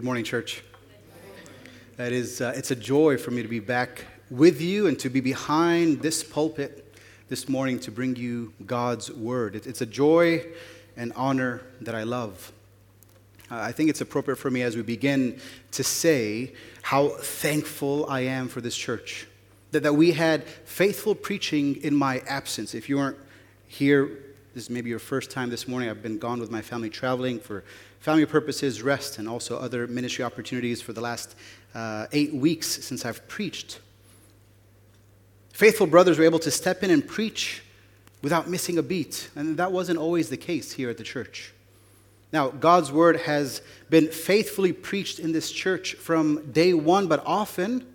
Good morning, church. It is, uh, it's a joy for me to be back with you and to be behind this pulpit this morning to bring you God's word. It, it's a joy and honor that I love. Uh, I think it's appropriate for me as we begin to say how thankful I am for this church. That, that we had faithful preaching in my absence. If you weren't here, this is maybe your first time this morning. I've been gone with my family traveling for family purposes, rest, and also other ministry opportunities for the last uh, eight weeks since I've preached. Faithful brothers were able to step in and preach without missing a beat, and that wasn't always the case here at the church. Now, God's word has been faithfully preached in this church from day one, but often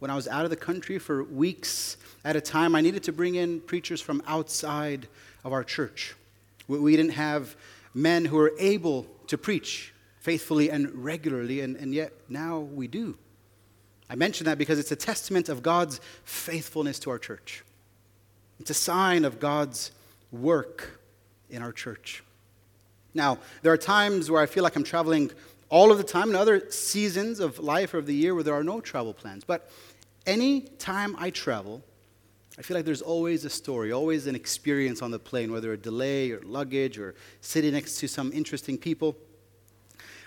when I was out of the country for weeks at a time, I needed to bring in preachers from outside of our church. We didn't have men who were able to preach faithfully and regularly, and, and yet now we do. I mention that because it's a testament of God's faithfulness to our church. It's a sign of God's work in our church. Now, there are times where I feel like I'm traveling all of the time, and other seasons of life or of the year where there are no travel plans. But any time I travel, I feel like there's always a story, always an experience on the plane, whether a delay or luggage or sitting next to some interesting people.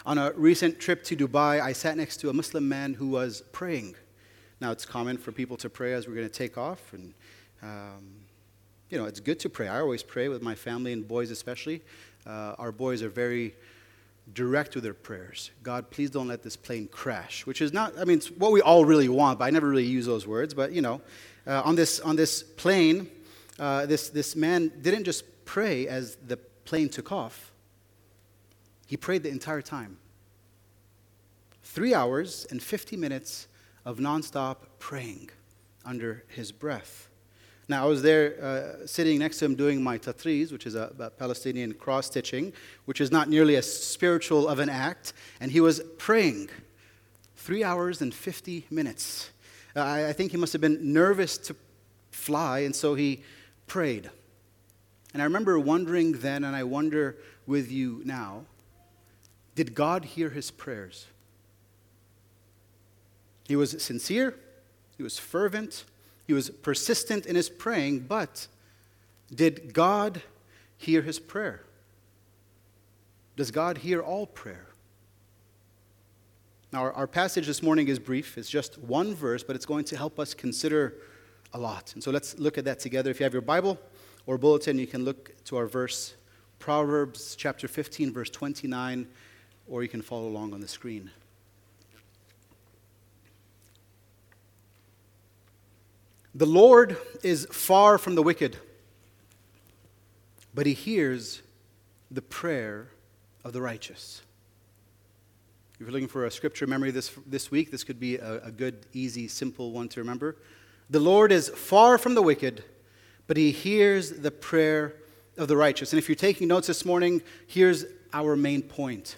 On a recent trip to Dubai, I sat next to a Muslim man who was praying. Now, it's common for people to pray as we're going to take off, and um, you know, it's good to pray. I always pray with my family and boys, especially. Uh, our boys are very direct with their prayers. God, please don't let this plane crash, which is not, I mean, it's what we all really want, but I never really use those words. But, you know, uh, on, this, on this plane, uh, this, this man didn't just pray as the plane took off, he prayed the entire time. Three hours and 50 minutes of nonstop praying under his breath. Now, I was there uh, sitting next to him doing my tatreez, which is a, a Palestinian cross stitching, which is not nearly as spiritual of an act, and he was praying three hours and 50 minutes. Uh, I, I think he must have been nervous to fly, and so he prayed. And I remember wondering then, and I wonder with you now did God hear his prayers? He was sincere, he was fervent, he was persistent in his praying, but did God hear his prayer? Does God hear all prayer? Now, our, our, passage this morning is brief. It's just one verse, but it's going to help us consider a lot. And so let's look at that together. If you have your Bible or bulletin, you can look to our verse, Proverbs chapter 15, verse 29, or you can follow along on the screen. The Lord is far from the wicked, but he hears the prayer of the righteous. If you're looking for a scripture memory this, this week, this could be a, a good, easy, simple one to remember. The Lord is far from the wicked, but he hears the prayer of the righteous. And if you're taking notes this morning, here's our main point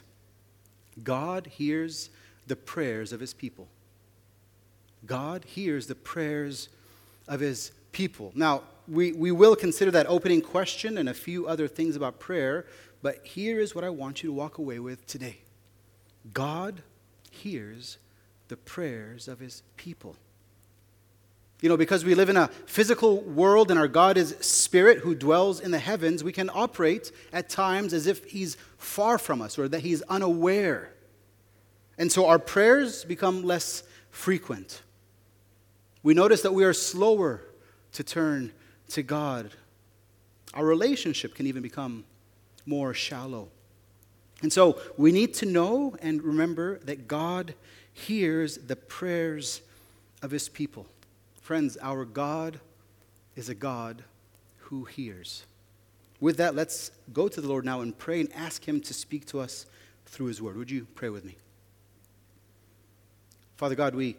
God hears the prayers of his people. God hears the prayers of his people. Now, we, we will consider that opening question and a few other things about prayer, but here is what I want you to walk away with today. God hears the prayers of his people. You know, because we live in a physical world and our God is spirit who dwells in the heavens, we can operate at times as if he's far from us or that he's unaware. And so our prayers become less frequent. We notice that we are slower to turn to God. Our relationship can even become more shallow. And so we need to know and remember that God hears the prayers of his people. Friends, our God is a God who hears. With that, let's go to the Lord now and pray and ask him to speak to us through his word. Would you pray with me? Father God, we,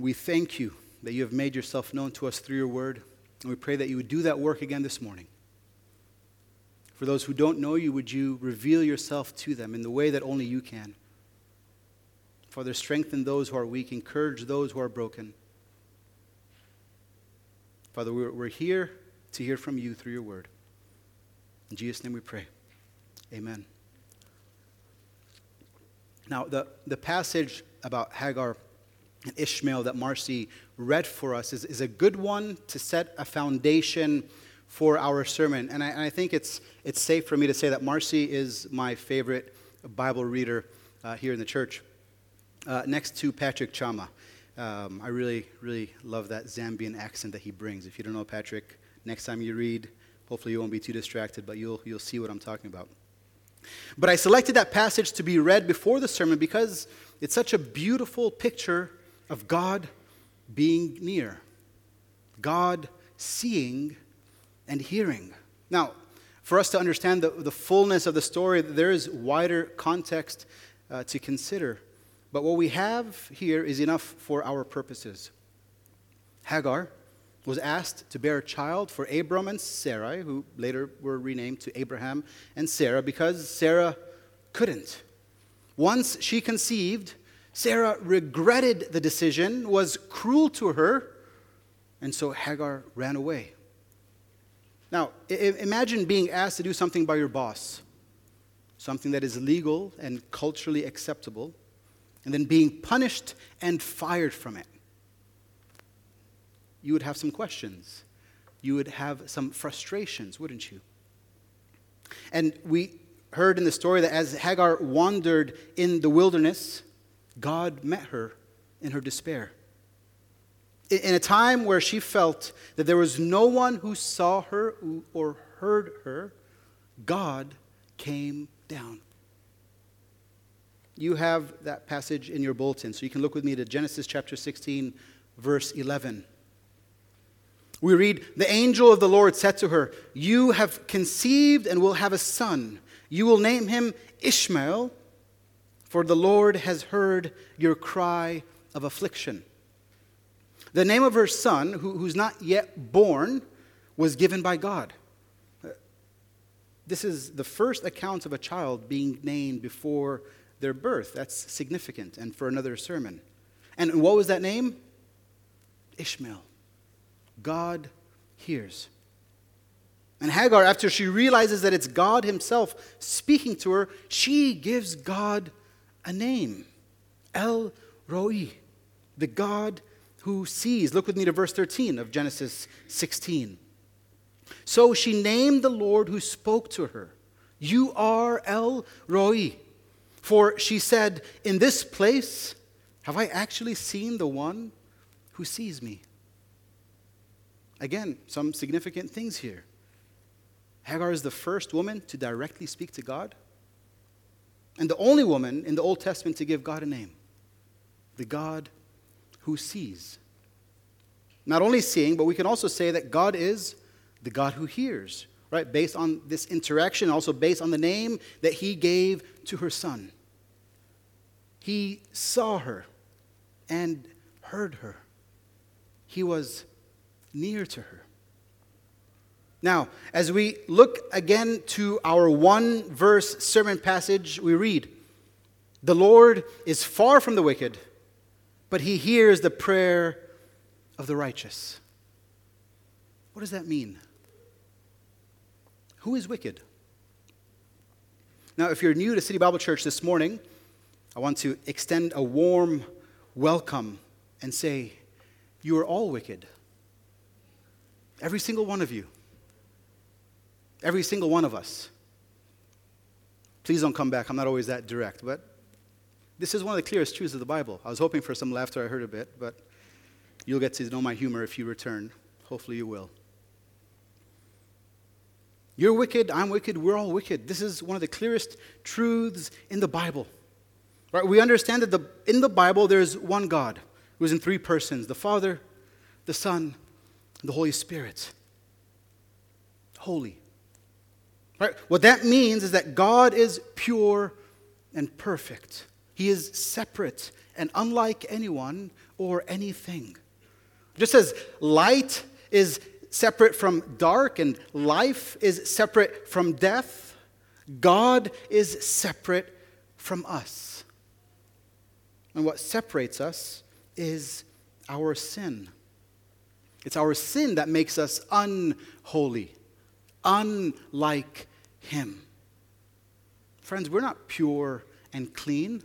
we thank you that you have made yourself known to us through your word. And we pray that you would do that work again this morning. For those who don't know you, would you reveal yourself to them in the way that only you can? Father, strengthen those who are weak, encourage those who are broken. Father, we're, here to hear from you through your word. In Jesus' name we pray. Amen. Now, the, the passage about Hagar and Ishmael that Marcy read for us is, is a good one to set a foundation for our sermon. And I, and I think it's, it's safe for me to say that Marcy is my favorite Bible reader uh, here in the church, uh, next to Patrick Chama. Um, I really, really love that Zambian accent that he brings. If you don't know Patrick, next time you read, hopefully you won't be too distracted, but you'll, you'll see what I'm talking about. But I selected that passage to be read before the sermon because it's such a beautiful picture of God being near, God seeing and hearing. Now, for us to understand the, the fullness of the story, there is wider context uh, to consider. But what we have here is enough for our purposes. Hagar was asked to bear a child for Abram and Sarai, who later were renamed to Abraham and Sarah, because Sarah couldn't. Once she conceived, Sarah regretted the decision, was cruel to her, and so Hagar ran away. Now, imagine being asked to do something by your boss, something that is legal and culturally acceptable, and then being punished and fired from it you would have some questions. You would have some frustrations, wouldn't you? And we heard in the story that as Hagar wandered in the wilderness, God met her in her despair. In a time where she felt that there was no one who saw her or heard her, God came down. You have that passage in your bulletin, so you can look with me to Genesis chapter 16, verse 11. We read, The angel of the Lord said to her, You have conceived and will have a son. You will name him Ishmael, for the Lord has heard your cry of affliction. The name of her son, who, who's not yet born, was given by God. This is the first account of a child being named before their birth. That's significant, and for another sermon. And what was that name? Ishmael. God hears. And Hagar, after she realizes that it's God Himself speaking to her, she gives God a name El Roi, the God who sees. Look with me to verse 13 of Genesis 16. So she named the Lord who spoke to her, You are El Roi. For she said, In this place have I actually seen the one who sees me. Again, some significant things here. Hagar is the first woman to directly speak to God, and the only woman in the Old Testament to give God a name the God who sees. Not only seeing, but we can also say that God is the God who hears, right? Based on this interaction, also based on the name that he gave to her son. He saw her and heard her. He was near to her. Now, as we look again to our one verse sermon passage, we read, The Lord is far from the wicked, but he hears the prayer of the righteous. What does that mean? Who is wicked? Now, if you're new to City Bible Church this morning, I want to extend a warm welcome and say, You are all wicked. Every single one of you. Every single one of us. Please don't come back. I'm not always that direct, but this is one of the clearest truths of the Bible. I was hoping for some laughter. I heard a bit, but you'll get to know my humor if you return. Hopefully, you will. You're wicked, I'm wicked, we're all wicked. This is one of the clearest truths in the Bible. Right? We understand that the, in the Bible there's one God who is in three persons the Father, the Son, the Holy Spirit. Holy. Right? What that means is that God is pure and perfect. He is separate and unlike anyone or anything. Just as light is separate from dark and life is separate from death, God is separate from us. And what separates us is our sin. It's our sin that makes us unholy, unlike Him. Friends, we're not pure and clean.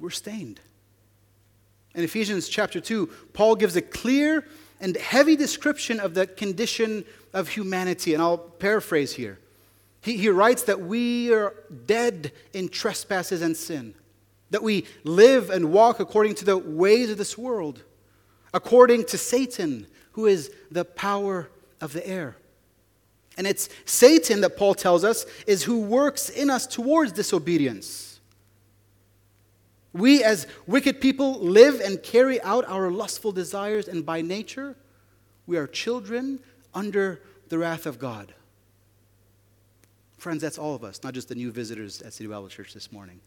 we're stained. In Ephesians chapter 2, Paul gives a clear and heavy description of the condition of humanity. And I'll paraphrase here. He, he writes that we are dead in trespasses and sin, that we live and walk according to the ways of this world, according to Satan, who is the power of the air. And it's Satan that Paul tells us is who works in us towards disobedience. We, as wicked people, live and carry out our lustful desires, and by nature, we are children under the wrath of God. Friends, that's all of us, not just the new visitors at City Bible Church this morning.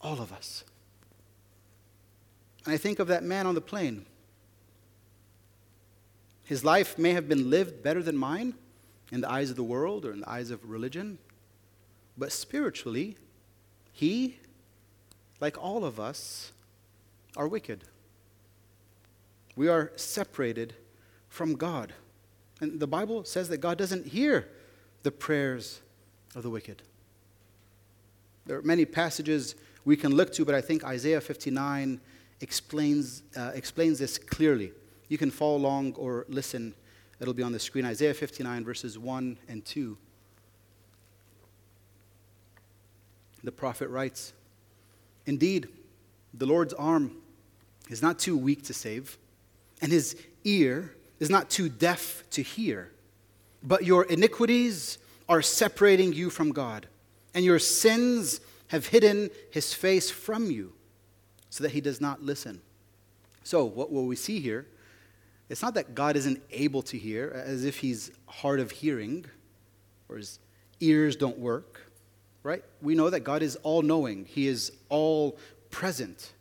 All of us. And I think of that man on the plane. His life may have been lived better than mine in the eyes of the world or in the eyes of religion, but spiritually, he like all of us, are wicked. We are separated from God. And the Bible says that God doesn't hear the prayers of the wicked. There are many passages we can look to, but I think Isaiah 59 explains, uh, explains this clearly. You can follow along or listen, it'll be on the screen. Isaiah 59, verses 1 and 2. The prophet writes, Indeed, the Lord's arm is not too weak to save, and his ear is not too deaf to hear. But your iniquities are separating you from God, and your sins have hidden his face from you, so that he does not listen. So, what will we see here? It's not that God isn't able to hear, as if he's hard of hearing, or his ears don't work right? We know that God is all knowing, He is all present.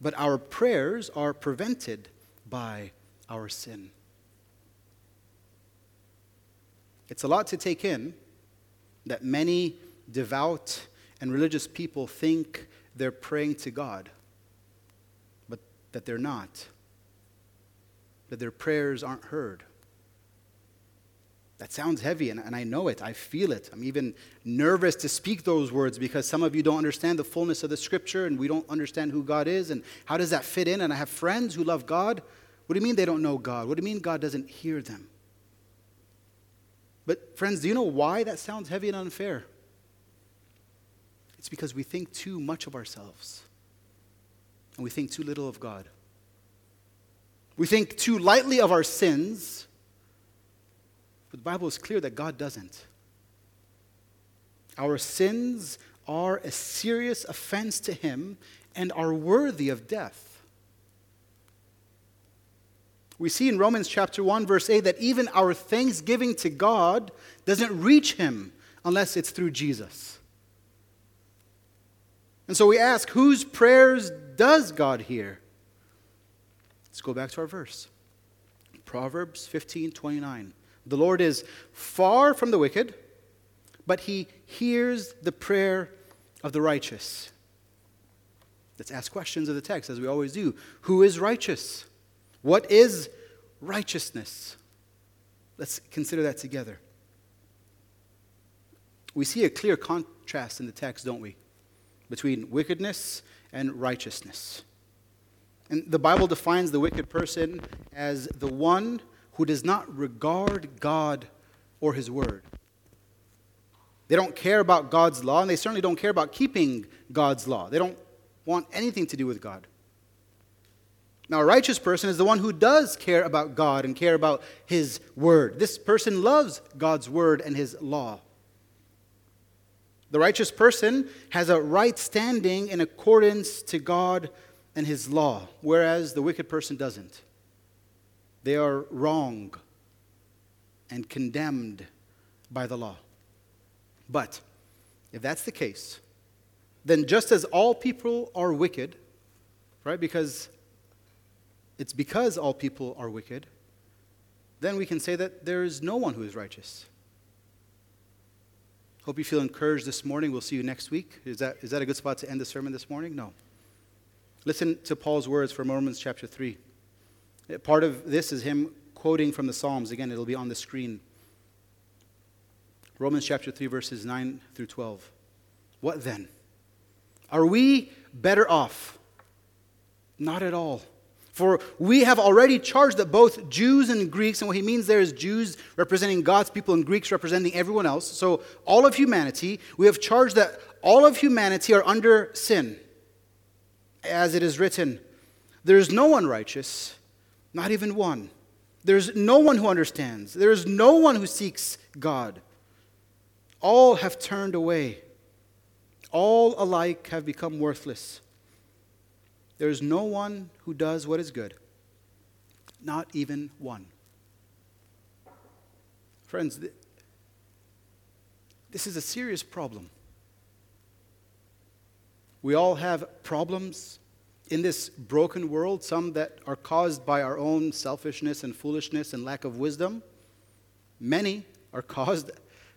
But our prayers are prevented by our sin. It's a lot to take in that many devout and religious people think they're praying to God, but that they're not, that their prayers aren't heard. That sounds heavy, and, and I know it. I feel it. I'm even nervous to speak those words because some of you don't understand the fullness of the scripture and we don't understand who God is and how does that fit in. And I have friends who love God. What do you mean they don't know God? What do you mean God doesn't hear them? But, friends, do you know why that sounds heavy and unfair? It's because we think too much of ourselves and we think too little of God. We think too lightly of our sins but the Bible is clear that God doesn't. Our sins are a serious offense to Him and are worthy of death. We see in Romans chapter 1, verse 8, that even our thanksgiving to God doesn't reach Him unless it's through Jesus. And so we ask, whose prayers does God hear? Let's go back to our verse Proverbs 15 29. The Lord is far from the wicked, but he hears the prayer of the righteous. Let's ask questions of the text, as we always do. Who is righteous? What is righteousness? Let's consider that together. We see a clear contrast in the text, don't we? Between wickedness and righteousness. And the Bible defines the wicked person as the one who does not regard God or His Word. They don't care about God's law, and they certainly don't care about keeping God's law. They don't want anything to do with God. Now, a righteous person is the one who does care about God and care about His Word. This person loves God's Word and His law. The righteous person has a right standing in accordance to God and His law, whereas the wicked person doesn't. They are wrong and condemned by the law. But if that's the case, then just as all people are wicked, right? Because it's because all people are wicked, then we can say that there is no one who is righteous. Hope you feel encouraged this morning. We'll see you next week. Is that, is that a good spot to end the sermon this morning? No. Listen to Paul's words from Romans chapter 3. Part of this is him quoting from the Psalms. Again, it'll be on the screen. Romans chapter 3, verses 9 through 12. What then? Are we better off? Not at all. For we have already charged that both Jews and Greeks, and what he means there is Jews representing God's people and Greeks representing everyone else. So, all of humanity, we have charged that all of humanity are under sin. As it is written, there is no one righteous, not even one. There's no one who understands. There is no one who seeks God. All have turned away. All alike have become worthless. There is no one who does what is good, not even one. Friends, this is a serious problem. We all have problems in this broken world, some that are caused by our own selfishness and foolishness and lack of wisdom. Many are caused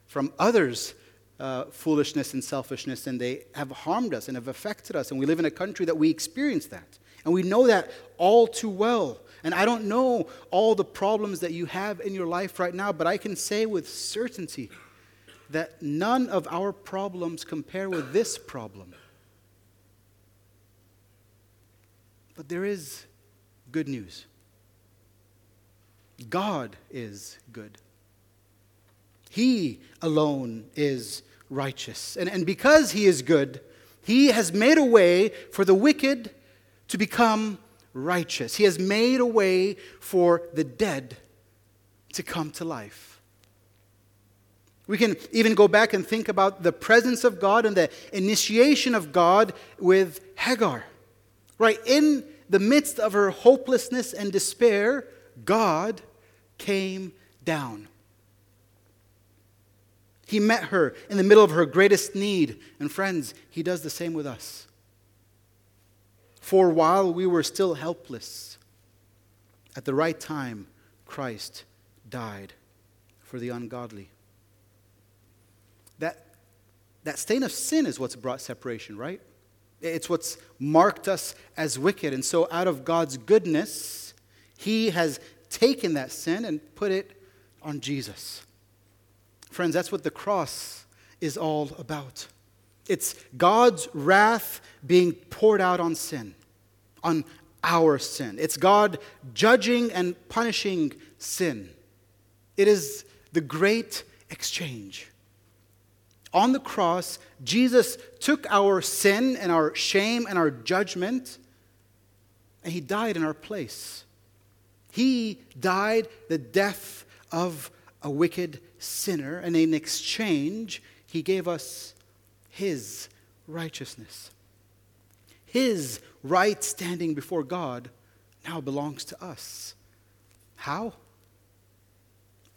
from others' uh, foolishness and selfishness, and they have harmed us and have affected us. And we live in a country that we experience that. And we know that all too well. And I don't know all the problems that you have in your life right now, but I can say with certainty that none of our problems compare with this problem. But there is good news God is good. He alone is righteous. And, and because He is good, He has made a way for the wicked to become righteous. He has made a way for the dead to come to life. We can even go back and think about the presence of God and the initiation of God with Hagar. Right? In the midst of her hopelessness and despair, God came down. He met her in the middle of her greatest need. And friends, He does the same with us. For while we were still helpless, at the right time, Christ died for the ungodly. That, that stain of sin is what's brought separation, right? It's what's marked us as wicked. And so, out of God's goodness, He has taken that sin and put it on Jesus. Friends, that's what the cross is all about. It's God's wrath being poured out on sin, on our sin. It's God judging and punishing sin. It is the great exchange. On the cross, Jesus took our sin and our shame and our judgment, and he died in our place. He died the death of a wicked sinner, and in exchange, he gave us his righteousness. His right standing before God now belongs to us. How?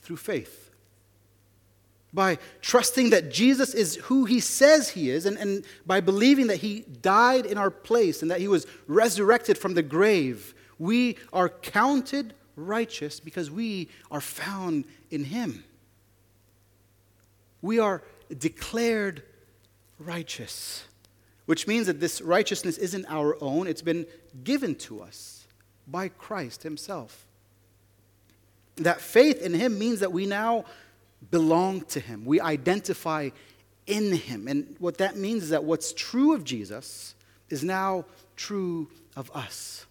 Through faith by trusting that Jesus is who he says he is, and, and by believing that he died in our place and that he was resurrected from the grave, we are counted righteous because we are found in him. We are declared righteous, which means that this righteousness isn't our own, it's been given to us by Christ himself. That faith in him means that we now belong to him. We identify in him. And what that means is that what's true of Jesus is now true of us.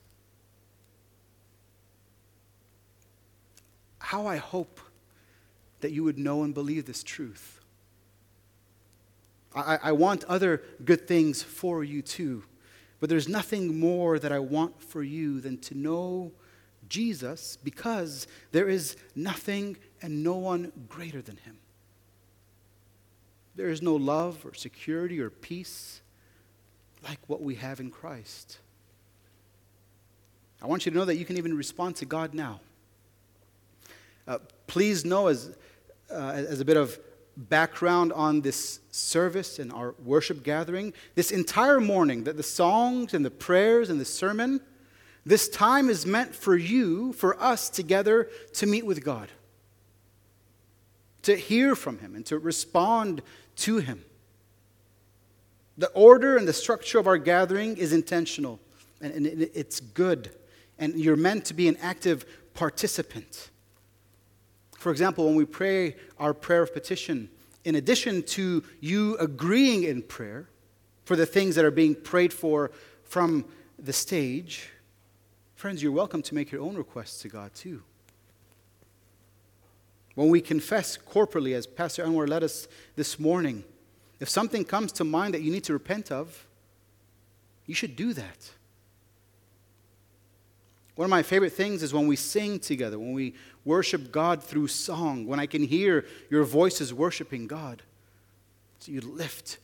How I hope that you would know and believe this truth. I, I want other good things for you too, but there's nothing more that I want for you than to know Jesus because there is nothing and no one greater than him. There is no love or security or peace like what we have in Christ. I want you to know that you can even respond to God now. Uh, please know, as, uh, as a bit of background on this service and our worship gathering, this entire morning, that the songs and the prayers and the sermon, this time is meant for you, for us together to meet with God to hear from Him and to respond to Him. The order and the structure of our gathering is intentional and, it's good, and you're meant to be an active participant. For example, when we pray our prayer of petition, in addition to you agreeing in prayer, for the things that are being prayed for from the stage, friends, you're welcome to make your own requests to God too. When we confess corporately, as Pastor Anwar led us this morning, if something comes to mind that you need to repent of, you should do that. One of my favorite things is when we sing together, when we worship God through song, when I can hear your voices worshiping God. So you lift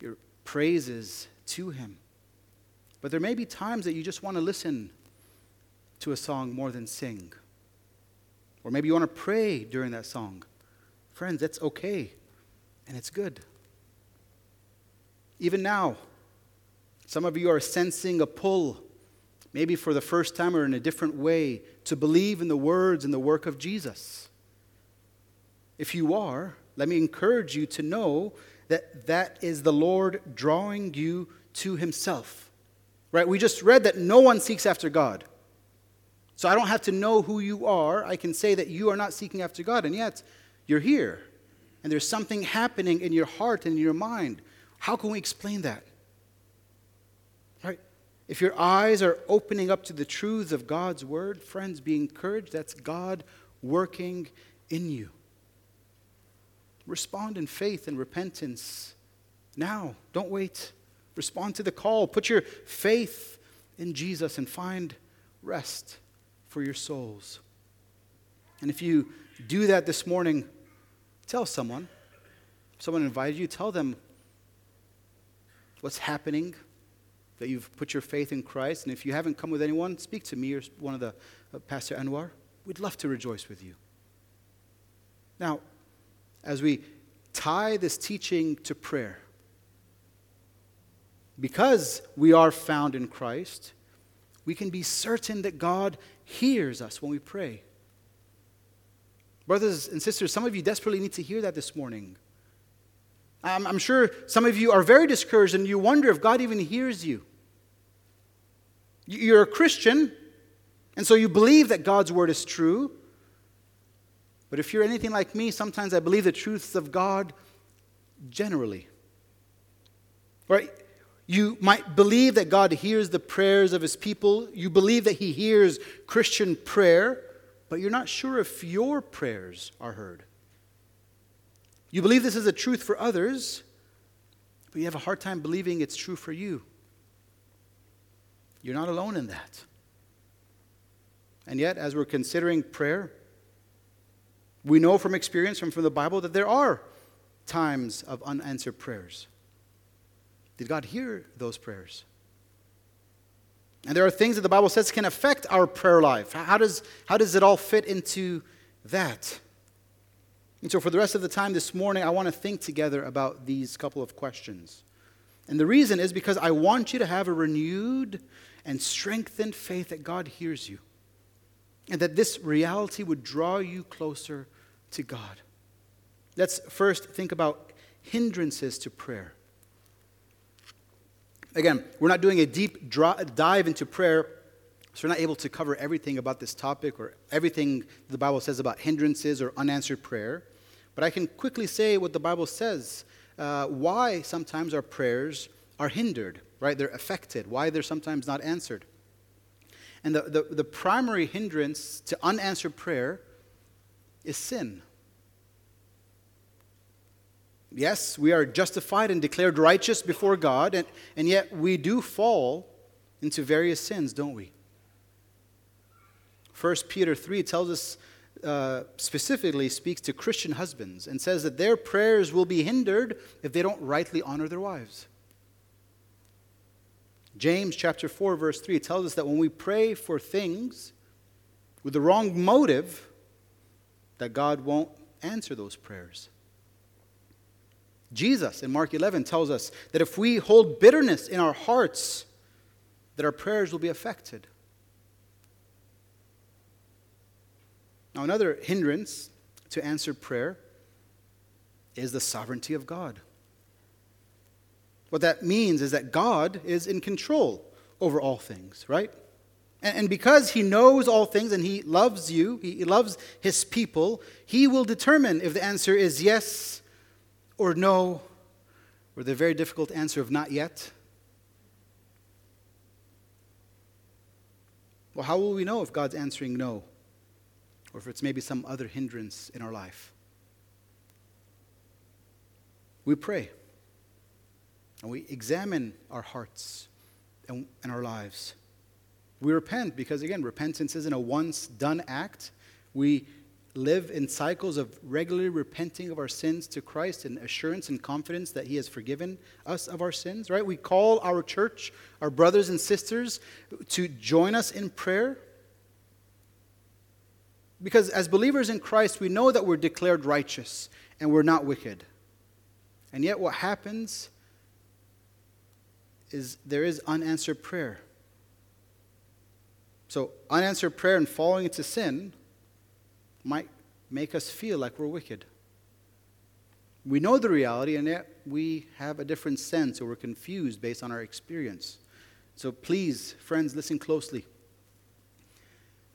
your praises to Him. But there may be times that you just want to listen to a song more than sing. Or maybe you want to pray during that song. Friends, that's okay and it's good. Even now, some of you are sensing a pull, maybe for the first time or in a different way, to believe in the words and the work of Jesus. If you are, let me encourage you to know that that is the Lord drawing you to Himself. Right? We just read that no one seeks after God. So I don't have to know who you are. I can say that you are not seeking after God, and yet you're here. And there's something happening in your heart and in your mind. How can we explain that? Right? If your eyes are opening up to the truths of God's word, friends, be encouraged. That's God working in you. Respond in faith and repentance now. Don't wait. Respond to the call. Put your faith in Jesus and find rest for your souls. And if you do that this morning, tell someone. If Someone invited you, tell them what's happening, that you've put your faith in Christ. And if you haven't come with anyone, speak to me or one of the uh, Pastor Anwar. We'd love to rejoice with you. Now, as we tie this teaching to prayer, because we are found in Christ, we can be certain that God hears us when we pray. Brothers and sisters, some of you desperately need to hear that this morning. I'm, I'm sure some of you are very discouraged and you wonder if God even hears you. You're a Christian, and so you believe that God's word is true. But if you're anything like me, sometimes I believe the truths of God generally. Right? You might believe that God hears the prayers of his people. You believe that he hears Christian prayer, but you're not sure if your prayers are heard. You believe this is a truth for others, but you have a hard time believing it's true for you. You're not alone in that. And yet, as we're considering prayer, we know from experience from, from the Bible that there are times of unanswered prayers. Did God hear those prayers? And there are things that the Bible says can affect our prayer life. How does, how does it all fit into that? And so, for the rest of the time this morning, I want to think together about these couple of questions. And the reason is because I want you to have a renewed and strengthened faith that God hears you, and that this reality would draw you closer to God. Let's first think about hindrances to prayer. Again, we're not doing a deep dive into prayer, so we're not able to cover everything about this topic or everything the Bible says about hindrances or unanswered prayer. But I can quickly say what the Bible says uh, why sometimes our prayers are hindered, right? They're affected, why they're sometimes not answered. And the, the, the primary hindrance to unanswered prayer is sin. Yes, we are justified and declared righteous before God, and, and yet we do fall into various sins, don't we? 1 Peter 3 tells us, uh, specifically speaks to Christian husbands and says that their prayers will be hindered if they don't rightly honor their wives. James chapter 4 verse 3 tells us that when we pray for things with the wrong motive that God won't answer those prayers. Jesus in Mark 11 tells us that if we hold bitterness in our hearts, that our prayers will be affected. Now, another hindrance to answered prayer is the sovereignty of God. What that means is that God is in control over all things, right? And, and because He knows all things and He loves you, He, he loves His people, He will determine if the answer is yes or no Or the very difficult answer of not yet? Well, how will we know if God's answering no? Or if it's maybe some other hindrance in our life? We pray and we examine our hearts and, and our lives. We repent because, again, repentance isn't a once done act. We live in cycles of regularly repenting of our sins to Christ and assurance and confidence that He has forgiven us of our sins, right? We call our church, our brothers and sisters, to join us in prayer. Because as believers in Christ, we know that we're declared righteous and we're not wicked. And yet, what happens is there is unanswered prayer. So, unanswered prayer and falling into sin might make us feel like we're wicked. We know the reality, and yet we have a different sense or we're confused based on our experience. So please, friends, listen closely.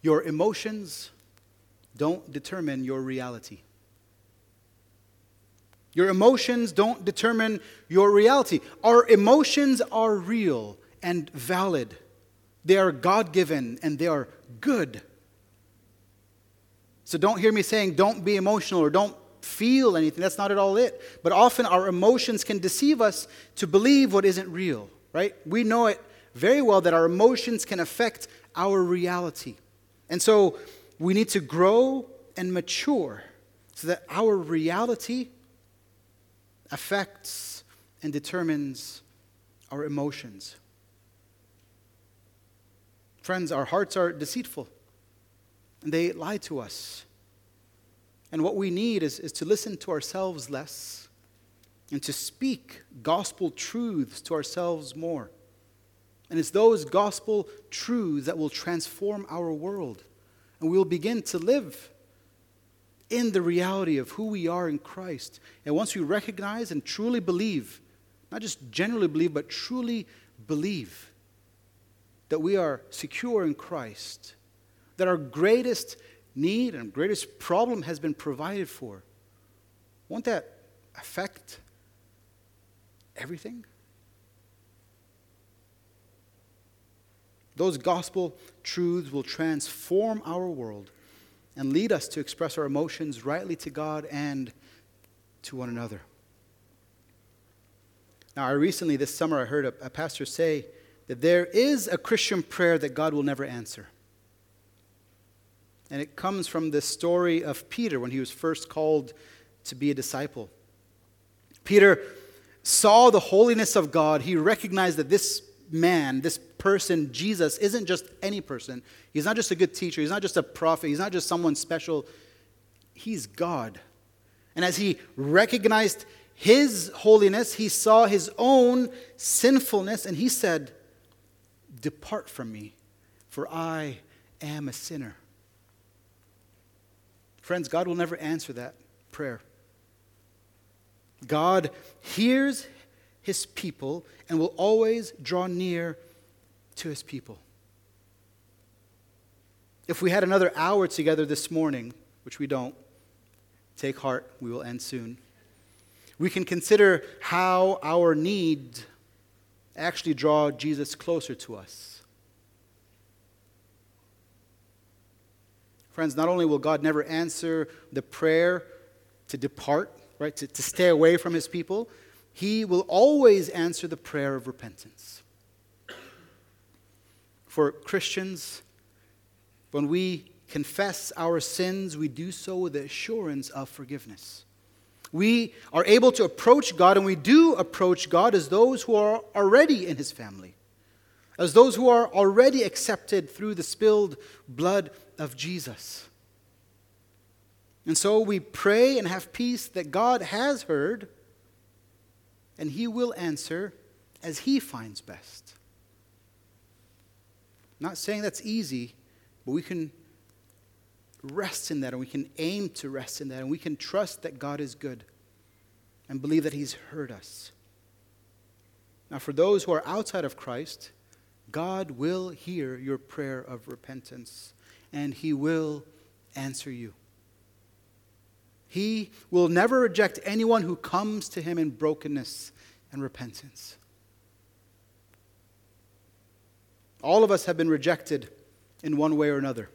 Your emotions don't determine your reality. Your emotions don't determine your reality. Our emotions are real and valid, they are God given and they are good. So don't hear me saying don't be emotional or don't feel anything. That's not at all it. But often our emotions can deceive us to believe what isn't real, right? We know it very well that our emotions can affect our reality. And so we need to grow and mature so that our reality affects and determines our emotions. Friends, our hearts are deceitful and they lie to us. And what we need is, is to listen to ourselves less and to speak gospel truths to ourselves more. And it's those gospel truths that will transform our world. And we will begin to live in the reality of who we are in Christ. And once we recognize and truly believe, not just generally believe, but truly believe that we are secure in Christ, that our greatest need and greatest problem has been provided for, won't that affect everything? Those gospel truths will transform our world and lead us to express our emotions rightly to God and to one another. Now, I recently, this summer, I heard a, a pastor say that there is a Christian prayer that God will never answer. And it comes from the story of Peter when he was first called to be a disciple. Peter saw the holiness of God. He recognized that this man, this person, Jesus, isn't just any person. He's not just a good teacher. He's not just a prophet. He's not just someone special. He's God. And as he recognized his holiness, he saw his own sinfulness, and he said, Depart from me, for I am a sinner. Friends, God will never answer that prayer. God hears his people and will always draw near to his people. If we had another hour together this morning, which we don't, take heart, we will end soon. We can consider how our need actually draw Jesus closer to us. Friends, not only will God never answer the prayer to depart, right, to, to stay away from his people, he will always answer the prayer of repentance. For Christians, when we confess our sins, we do so with the assurance of forgiveness. We are able to approach God, and we do approach God as those who are already in his family, as those who are already accepted through the spilled blood of Jesus. And so we pray and have peace that God has heard and He will answer as He finds best. not saying that's easy, but we can rest in that and we can aim to rest in that and we can trust that God is good and believe that He's heard us. Now, for those who are outside of Christ, God will hear your prayer of repentance and he will answer you. He will never reject anyone who comes to him in brokenness, and repentance. All of us have been rejected in one way or another.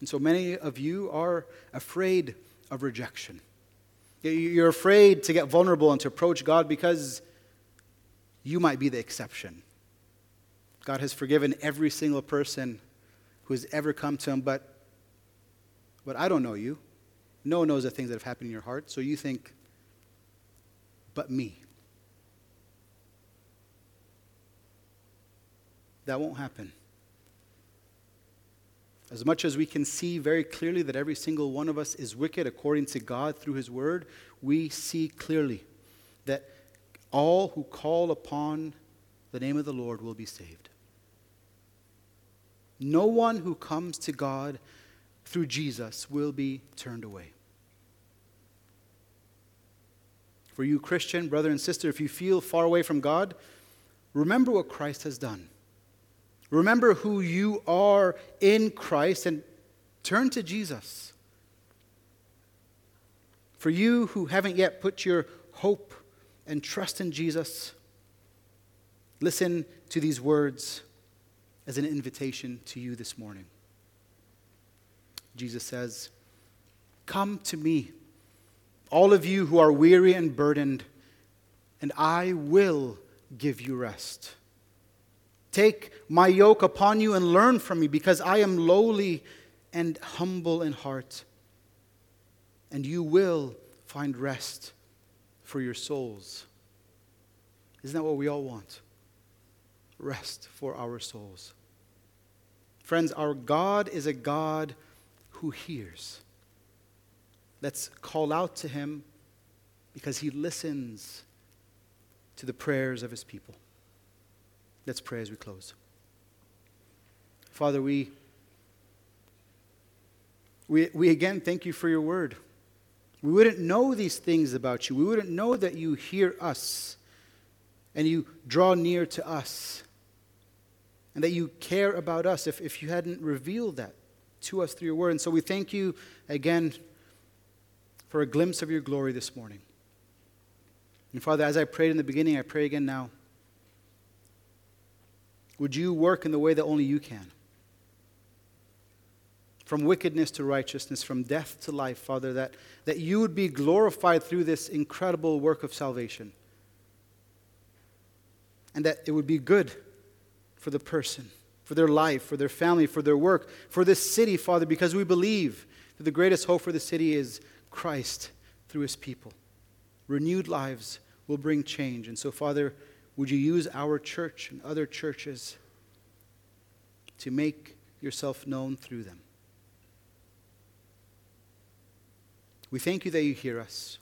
And so many of you are afraid of rejection. You're afraid to get vulnerable and to approach God because you might be the exception. God has forgiven every single person who has ever come to Him, but, but I don't know you. No one knows the things that have happened in your heart, so you think, but me. That won't happen. As much as we can see very clearly that every single one of us is wicked according to God through His Word, we see clearly that all who call upon the name of the Lord will be saved. No one who comes to God through Jesus will be turned away. For you, Christian, brother and sister, if you feel far away from God, remember what Christ has done. Remember who you are in Christ and turn to Jesus. For you who haven't yet put your hope and trust in Jesus, listen to these words as an invitation to you this morning. Jesus says, Come to me, all of you who are weary and burdened, and I will give you rest. Take my yoke upon you and learn from me, because I am lowly and humble in heart, and you will find rest for your souls. Isn't that what we all want? Rest for our souls. Friends, our God is a God who hears. Let's call out to him because he listens to the prayers of his people. Let's pray as we close. Father, we, we, we again thank you for your word. We wouldn't know these things about you. We wouldn't know that you hear us and you draw near to us and that you care about us if, if you hadn't revealed that to us through your word. And so we thank you again for a glimpse of your glory this morning. And Father, as I prayed in the beginning, I pray again now. Would you work in the way that only you can? From wickedness to righteousness, from death to life, Father, that, that you would be glorified through this incredible work of salvation. And that it would be good for the person, for their life, for their family, for their work, for this city, Father, because we believe that the greatest hope for the city is Christ through his people. Renewed lives will bring change. And so, Father, would you use our church and other churches to make yourself known through them? We thank you that you hear us.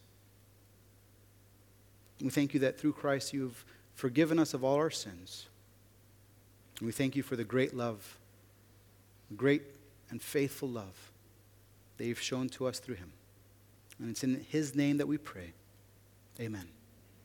We thank you that through Christ you've forgiven us of all our sins. And we thank you for the great love, great and faithful love that you've shown to us through him. And it's in his name that we pray. Amen.